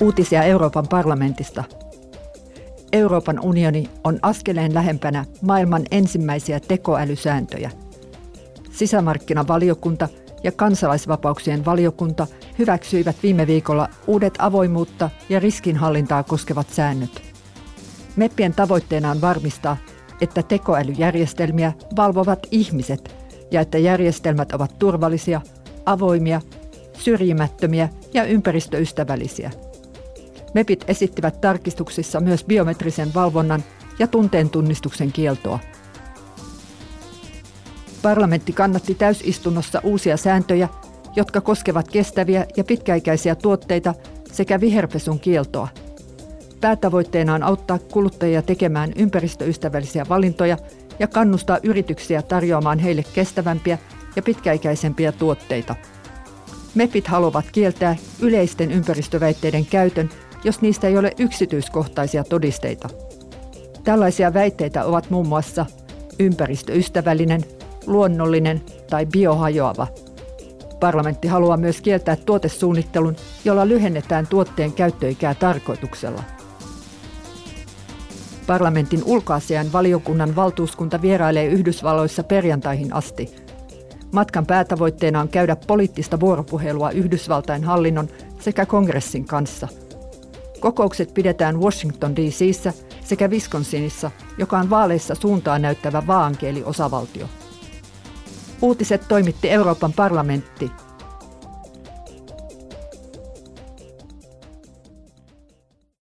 Uutisia Euroopan parlamentista. Euroopan unioni on askeleen lähempänä maailman ensimmäisiä tekoälysääntöjä. Sisämarkkinavaliokunta ja kansalaisvapauksien valiokunta hyväksyivät viime viikolla uudet avoimuutta ja riskinhallintaa koskevat säännöt. MEPPien tavoitteena on varmistaa, että tekoälyjärjestelmiä valvovat ihmiset ja että järjestelmät ovat turvallisia, avoimia, syrjimättömiä ja ympäristöystävällisiä – MEPit esittivät tarkistuksissa myös biometrisen valvonnan ja tunteen tunnistuksen kieltoa. Parlamentti kannatti täysistunnossa uusia sääntöjä, jotka koskevat kestäviä ja pitkäikäisiä tuotteita sekä viherpesun kieltoa. Päätavoitteena on auttaa kuluttajia tekemään ympäristöystävällisiä valintoja ja kannustaa yrityksiä tarjoamaan heille kestävämpiä ja pitkäikäisempiä tuotteita. MEPit haluavat kieltää yleisten ympäristöväitteiden käytön jos niistä ei ole yksityiskohtaisia todisteita. Tällaisia väitteitä ovat muun muassa ympäristöystävällinen, luonnollinen tai biohajoava. Parlamentti haluaa myös kieltää tuotesuunnittelun, jolla lyhennetään tuotteen käyttöikää tarkoituksella. Parlamentin ulkoasian valiokunnan valtuuskunta vierailee Yhdysvalloissa perjantaihin asti. Matkan päätavoitteena on käydä poliittista vuoropuhelua Yhdysvaltain hallinnon sekä kongressin kanssa – Kokoukset pidetään Washington DCissä sekä Wisconsinissa, joka on vaaleissa suuntaan näyttävä vaankieli osavaltio. Uutiset toimitti Euroopan parlamentti